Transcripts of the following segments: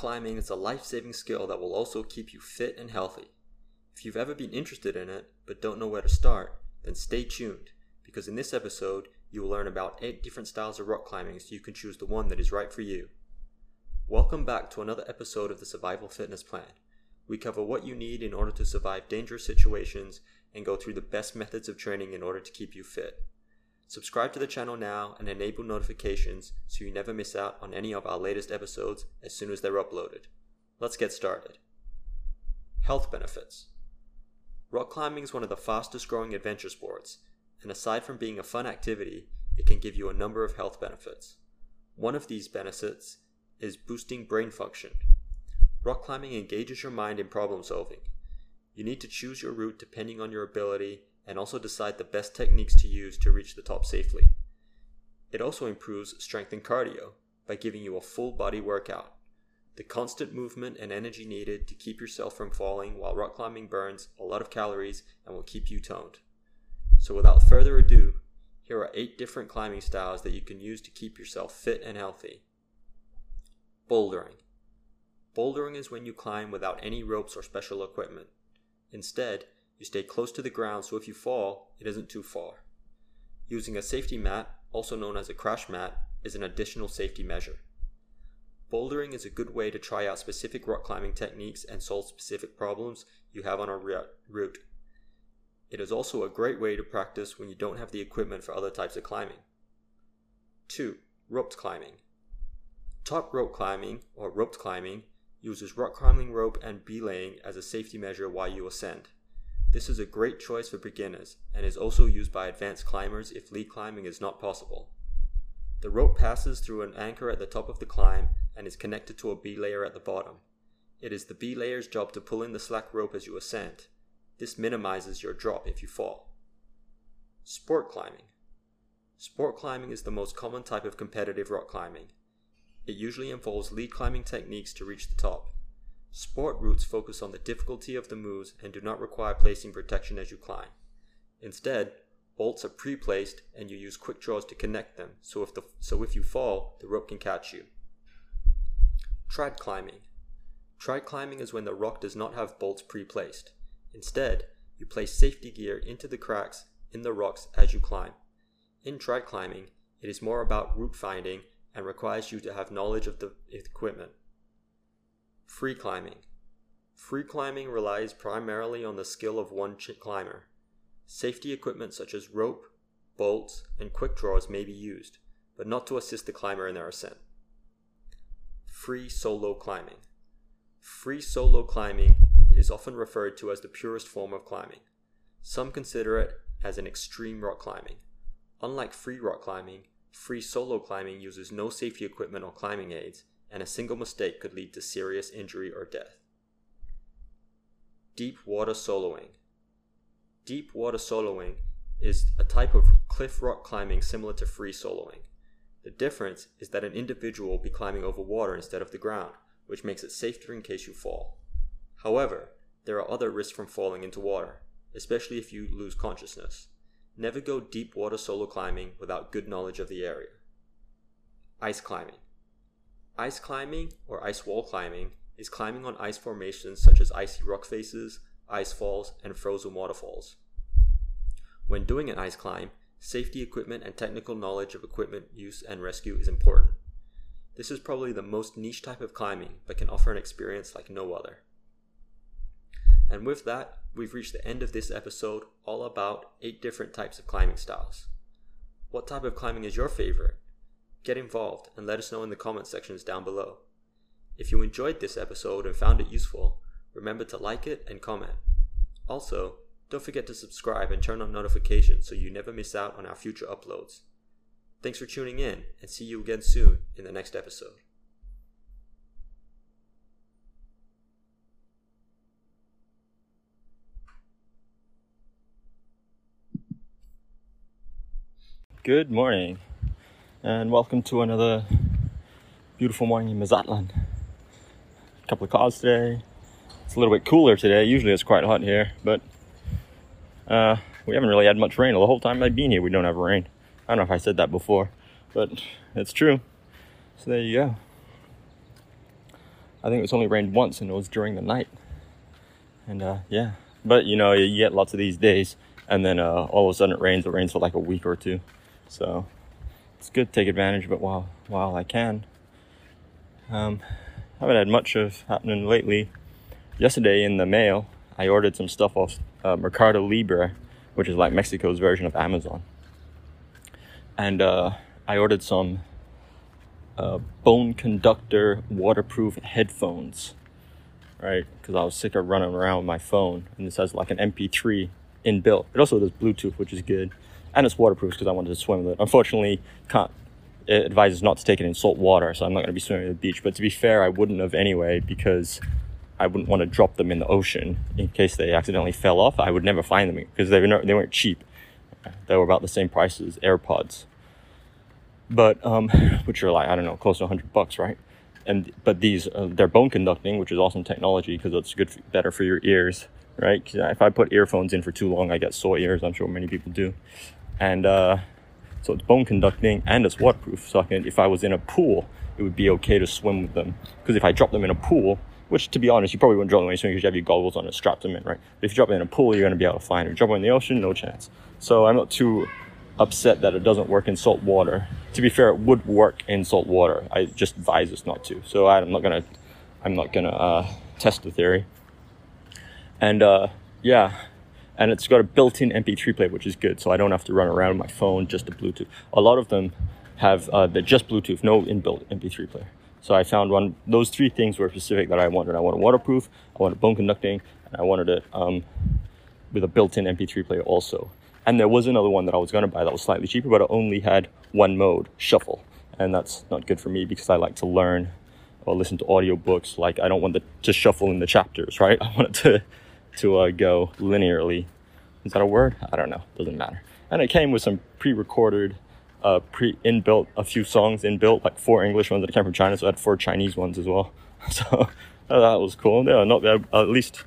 Climbing is a life saving skill that will also keep you fit and healthy. If you've ever been interested in it but don't know where to start, then stay tuned because in this episode you will learn about 8 different styles of rock climbing so you can choose the one that is right for you. Welcome back to another episode of the Survival Fitness Plan. We cover what you need in order to survive dangerous situations and go through the best methods of training in order to keep you fit. Subscribe to the channel now and enable notifications so you never miss out on any of our latest episodes as soon as they're uploaded. Let's get started. Health benefits. Rock climbing is one of the fastest growing adventure sports, and aside from being a fun activity, it can give you a number of health benefits. One of these benefits is boosting brain function. Rock climbing engages your mind in problem solving. You need to choose your route depending on your ability and also decide the best techniques to use to reach the top safely. It also improves strength and cardio by giving you a full body workout. The constant movement and energy needed to keep yourself from falling while rock climbing burns a lot of calories and will keep you toned. So, without further ado, here are eight different climbing styles that you can use to keep yourself fit and healthy. Bouldering. Bouldering is when you climb without any ropes or special equipment. Instead, you stay close to the ground so if you fall, it isn't too far. Using a safety mat, also known as a crash mat, is an additional safety measure. Bouldering is a good way to try out specific rock climbing techniques and solve specific problems you have on a route. It is also a great way to practice when you don't have the equipment for other types of climbing. 2. Roped climbing. Top rope climbing, or roped climbing, uses rock climbing rope and belaying as a safety measure while you ascend. This is a great choice for beginners and is also used by advanced climbers if lead climbing is not possible. The rope passes through an anchor at the top of the climb and is connected to a belayer at the bottom. It is the belayer's job to pull in the slack rope as you ascend. This minimizes your drop if you fall. Sport climbing. Sport climbing is the most common type of competitive rock climbing. It usually involves lead climbing techniques to reach the top. Sport routes focus on the difficulty of the moves and do not require placing protection as you climb. Instead, bolts are pre-placed and you use quick draws to connect them, so if, the, so if you fall, the rope can catch you. Trad climbing. Trad climbing is when the rock does not have bolts pre-placed. Instead, you place safety gear into the cracks in the rocks as you climb. In trad climbing, it is more about route finding and requires you to have knowledge of the equipment. Free climbing. Free climbing relies primarily on the skill of one climber. Safety equipment such as rope, bolts, and quick draws may be used, but not to assist the climber in their ascent. Free solo climbing. Free solo climbing is often referred to as the purest form of climbing. Some consider it as an extreme rock climbing. Unlike free rock climbing, free solo climbing uses no safety equipment or climbing aids and a single mistake could lead to serious injury or death. Deep water soloing. Deep water soloing is a type of cliff rock climbing similar to free soloing. The difference is that an individual will be climbing over water instead of the ground, which makes it safer in case you fall. However, there are other risks from falling into water, especially if you lose consciousness. Never go deep water solo climbing without good knowledge of the area. Ice climbing. Ice climbing, or ice wall climbing, is climbing on ice formations such as icy rock faces, ice falls, and frozen waterfalls. When doing an ice climb, safety equipment and technical knowledge of equipment use and rescue is important. This is probably the most niche type of climbing, but can offer an experience like no other. And with that, we've reached the end of this episode all about 8 different types of climbing styles. What type of climbing is your favorite? Get involved and let us know in the comment sections down below. If you enjoyed this episode and found it useful, remember to like it and comment. Also, don't forget to subscribe and turn on notifications so you never miss out on our future uploads. Thanks for tuning in and see you again soon in the next episode. Good morning and welcome to another beautiful morning in Mazatlan. A couple of cars today. It's a little bit cooler today. Usually it's quite hot here, but uh, we haven't really had much rain. The whole time I've been here, we don't have rain. I don't know if I said that before, but it's true. So there you go. I think it's only rained once, and it was during the night. And uh, yeah, but you know, you get lots of these days, and then uh, all of a sudden it rains. It rains for like a week or two, so it's good to take advantage of it while while I can. Um, I haven't had much of happening lately. Yesterday in the mail, I ordered some stuff off uh, Mercado Libre, which is like Mexico's version of Amazon, and uh, I ordered some uh, bone conductor waterproof headphones, right? Because I was sick of running around with my phone, and this has like an MP3 inbuilt. It also does Bluetooth, which is good, and it's waterproof because I wanted to swim with it. Unfortunately, can't. It advises not to take it in salt water, so I'm not going to be swimming at the beach. But to be fair, I wouldn't have anyway because I wouldn't want to drop them in the ocean in case they accidentally fell off. I would never find them because they were not, they weren't cheap. They were about the same price as AirPods but um, which are like I don't know, close to 100 bucks, right? And but these uh, they're bone conducting, which is awesome technology because it's good, for, better for your ears, right? If I put earphones in for too long, I get sore ears. I'm sure many people do, and uh, so it's bone conducting and it's waterproof. So I can, if I was in a pool, it would be okay to swim with them. Because if I drop them in a pool, which to be honest, you probably wouldn't drop them in swimming because you have your goggles on and strap them in, right? But if you drop them in a pool, you're going to be able to find them. Drop them in the ocean, no chance. So I'm not too upset that it doesn't work in salt water. To be fair, it would work in salt water. I just advise us not to. So I'm not gonna, I'm not gonna uh, test the theory. And uh, yeah, and it's got a built-in MP3 player, which is good. So I don't have to run around with my phone just to Bluetooth. A lot of them have uh, they're just Bluetooth, no inbuilt MP3 player. So I found one. Those three things were specific that I wanted. I wanted waterproof, I wanted bone conducting, and I wanted it um, with a built-in MP3 player also. And there was another one that I was going to buy that was slightly cheaper, but it only had one mode, shuffle. And that's not good for me because I like to learn or listen to audiobooks. Like I don't want the, to shuffle in the chapters, right? I want it to, to uh, go linearly. Is that a word? I don't know. Doesn't matter. And it came with some pre-recorded, uh, pre inbuilt, a few songs inbuilt, like four English ones that came from China. So I had four Chinese ones as well. So that was cool. Yeah, not bad. At least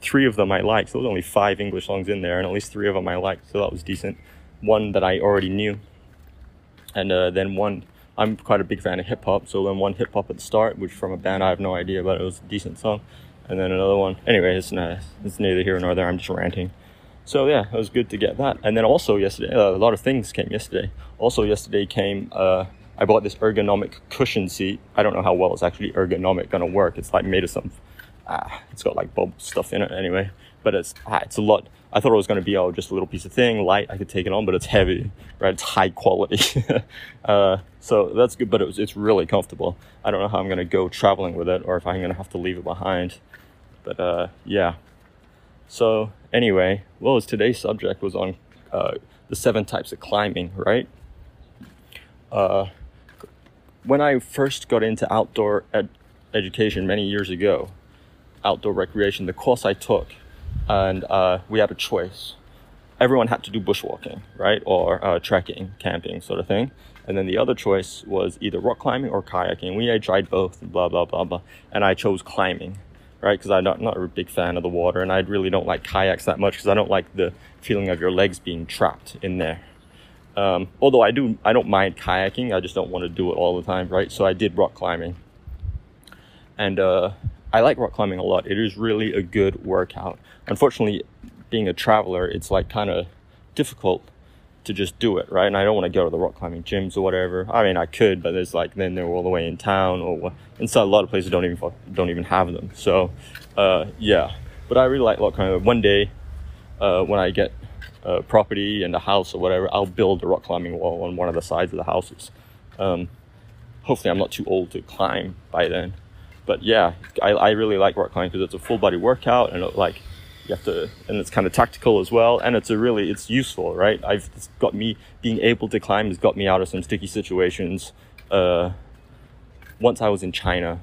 three of them I liked. So there was only five English songs in there, and at least three of them I liked. So that was decent. One that I already knew, and uh, then one. I'm quite a big fan of hip hop, so then one hip hop at the start, which from a band I have no idea, but it was a decent song, and then another one. Anyway, it's it's neither here nor there. I'm just ranting. So yeah, it was good to get that. And then also yesterday, uh, a lot of things came yesterday. Also yesterday came. Uh, I bought this ergonomic cushion seat. I don't know how well it's actually ergonomic gonna work. It's like made of some ah, it's got like bulb stuff in it anyway. But it's ah, it's a lot. I thought it was to be oh just a little piece of thing, light. I could take it on, but it's heavy, right? It's high quality. uh, so that's good, but it was, it's really comfortable. I don't know how I'm to go traveling with it, or if I'm to have to leave it behind. But uh, yeah. So anyway, well, today's subject was on uh, the seven types of climbing, right? Uh, when I first got into outdoor ed- education many years ago, outdoor recreation, the course I took, and uh, we had a choice. Everyone had to do bushwalking, right, or uh, trekking, camping, sort of thing. And then the other choice was either rock climbing or kayaking. We tried both, blah blah blah blah. And I chose climbing, right, because I'm not, not a big fan of the water, and I really don't like kayaks that much because I don't like the feeling of your legs being trapped in there. Um, although I do, I don't mind kayaking. I just don't want to do it all the time, right? So I did rock climbing, and uh, I like rock climbing a lot. It is really a good workout. Unfortunately, being a traveler, it's like kind of difficult to just do it, right? And I don't want to go to the rock climbing gyms or whatever. I mean, I could, but there's like then they're all the way in town, or inside a lot of places don't even don't even have them. So, uh, yeah. But I really like rock climbing. One day, uh, when I get a property and a house or whatever, I'll build a rock climbing wall on one of the sides of the houses. Um, hopefully, I'm not too old to climb by then but yeah, I, I really like rock climbing because it's a full body workout and it, like you have to, and it's kind of tactical as well. And it's a really, it's useful, right? I've got me being able to climb has got me out of some sticky situations. Uh, once I was in China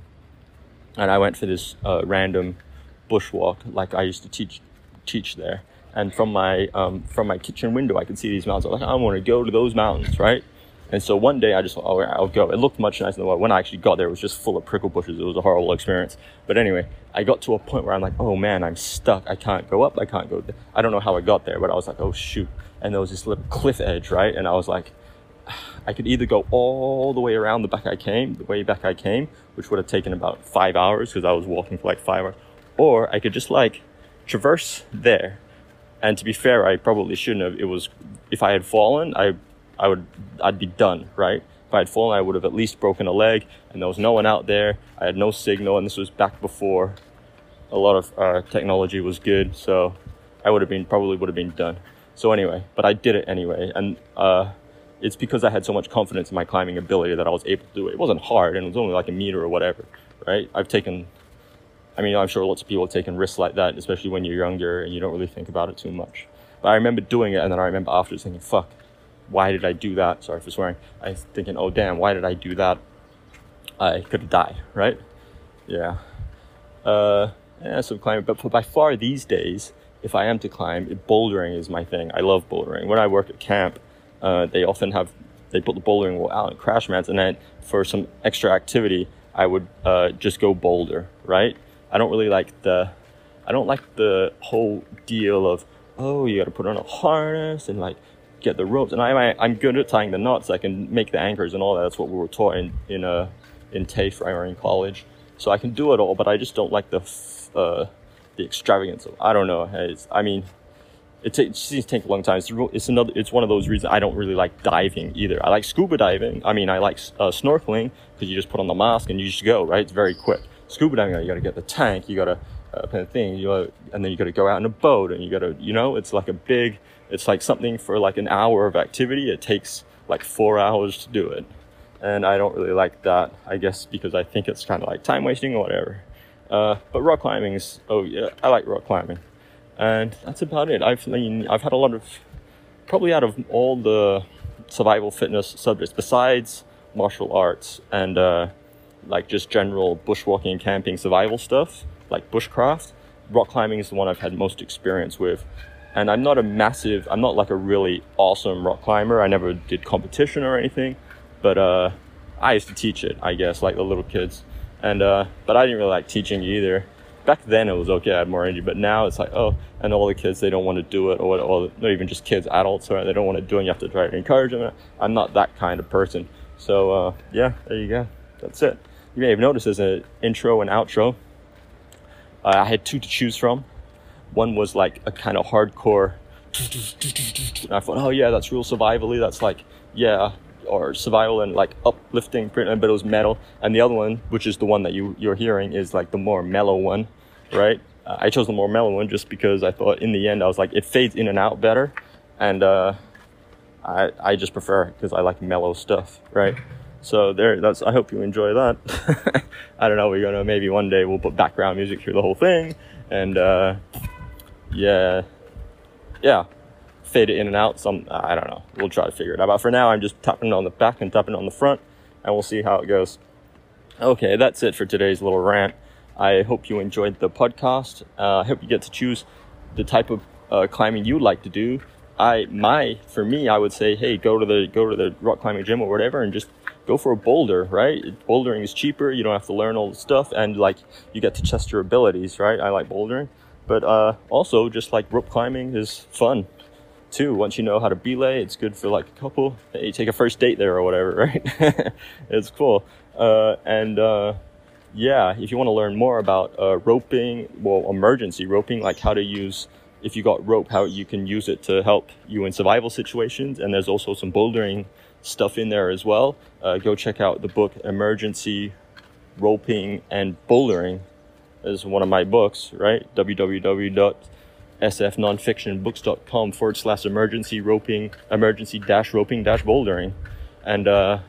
and I went for this uh, random bushwalk, like I used to teach, teach there. And from my, um, from my kitchen window, I could see these mountains. I was like, I want to go to those mountains, right? And so one day I just thought, oh, I'll go. It looked much nicer than what when I actually got there. It was just full of prickle bushes. It was a horrible experience. But anyway, I got to a point where I'm like, oh man, I'm stuck. I can't go up. I can't go. I don't know how I got there, but I was like, oh shoot. And there was this little cliff edge, right? And I was like, I could either go all the way around the back I came, the way back I came, which would have taken about five hours because I was walking for like five hours, or I could just like traverse there. And to be fair, I probably shouldn't have. It was if I had fallen, I I would I'd be done, right? If I had fallen, I would have at least broken a leg, and there was no one out there. I had no signal, and this was back before a lot of uh, technology was good, so I would have been probably would have been done. So anyway, but I did it anyway, and uh, it's because I had so much confidence in my climbing ability that I was able to do it. It wasn't hard, and it was only like a meter or whatever, right? I've taken, I mean, I'm sure lots of people have taken risks like that, especially when you're younger and you don't really think about it too much. But I remember doing it, and then I remember afterwards thinking, "Fuck, why did I do that?" Sorry for swearing. I was thinking, "Oh damn, why did I do that?" I could have died, right? Yeah. Uh, yeah, so climbing, but by far these days, if I am to climb, bouldering is my thing. I love bouldering. When I work at camp, uh, they often have they put the bouldering wall out in crash mats, and then for some extra activity, I would uh, just go boulder. Right? I don't really like the I don't like the whole deal of oh you got to put on a harness and like get the ropes. And I I'm good at tying the knots. I can make the anchors and all that. That's what we were taught in in uh, in TAFE or in college. So I can do it all, but I just don't like the uh, the extravagance of I don't know. It's, I mean, it, it seems to take a long time. It's, it's another. It's one of those reasons I don't really like diving either. I like scuba diving. I mean, I like uh, snorkeling because you just put on the mask and you just go right. It's very quick. Scuba diving, you got to get the tank. You got to uh, kind of thing. You gotta, and then you got to go out in a boat and you got to you know it's like a big. It's like something for like an hour of activity. It takes like four hours to do it, and I don't really like that. I guess because I think it's kind of like time wasting or whatever. Uh, but rock climbing is, oh yeah, I like rock climbing. And that's about it. I've, mean, I've had a lot of, probably out of all the survival fitness subjects, besides martial arts and uh, like just general bushwalking and camping survival stuff, like bushcraft, rock climbing is the one I've had most experience with. And I'm not a massive, I'm not like a really awesome rock climber. I never did competition or anything, but uh, I used to teach it, I guess, like the little kids and uh, but I didn't really like teaching either. Back then it was okay, I had more energy, but now it's like oh, and all the kids they don't want to do it, or, or not even just kids, adults, or they don't want to do it. And you have to try to encourage them. I'm not that kind of person. So uh, yeah, there you go. That's it. You may have noticed as an intro and outro, uh, I had two to choose from. One was like a kind of hardcore. And I thought, oh yeah, that's real survivally. That's like, yeah, or survival and like uplifting, but it was metal. And the other one, which is the one that you you're hearing, is like the more mellow one, right? Uh, I chose the more mellow one just because I thought in the end I was like it fades in and out better, and uh, I I just prefer because I like mellow stuff, right? So there, that's. I hope you enjoy that. I don't know. We're gonna maybe one day we'll put background music through the whole thing, and uh, yeah, yeah fade it in and out. Some I don't know. We'll try to figure it out. But for now, I'm just tapping on the back and tapping on the front, and we'll see how it goes. Okay, that's it for today's little rant. I hope you enjoyed the podcast. Uh, I hope you get to choose the type of uh, climbing you like to do. I my for me, I would say, hey, go to the go to the rock climbing gym or whatever, and just go for a boulder. Right, bouldering is cheaper. You don't have to learn all the stuff, and like you get to test your abilities. Right, I like bouldering, but uh, also just like rope climbing is fun too. Once you know how to belay, it's good for like a couple. You take a first date there or whatever, right? it's cool. Uh, and uh, yeah, if you want to learn more about uh, roping, well, emergency roping, like how to use, if you got rope, how you can use it to help you in survival situations. And there's also some bouldering stuff in there as well. Uh, go check out the book Emergency Roping and Bouldering. Is one of my books, right? www sfnonfictionbooks.com forward slash emergency roping, emergency dash roping dash bouldering. And uh,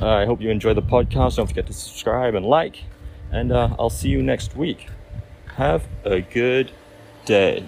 I hope you enjoy the podcast. Don't forget to subscribe and like. And uh, I'll see you next week. Have a good day.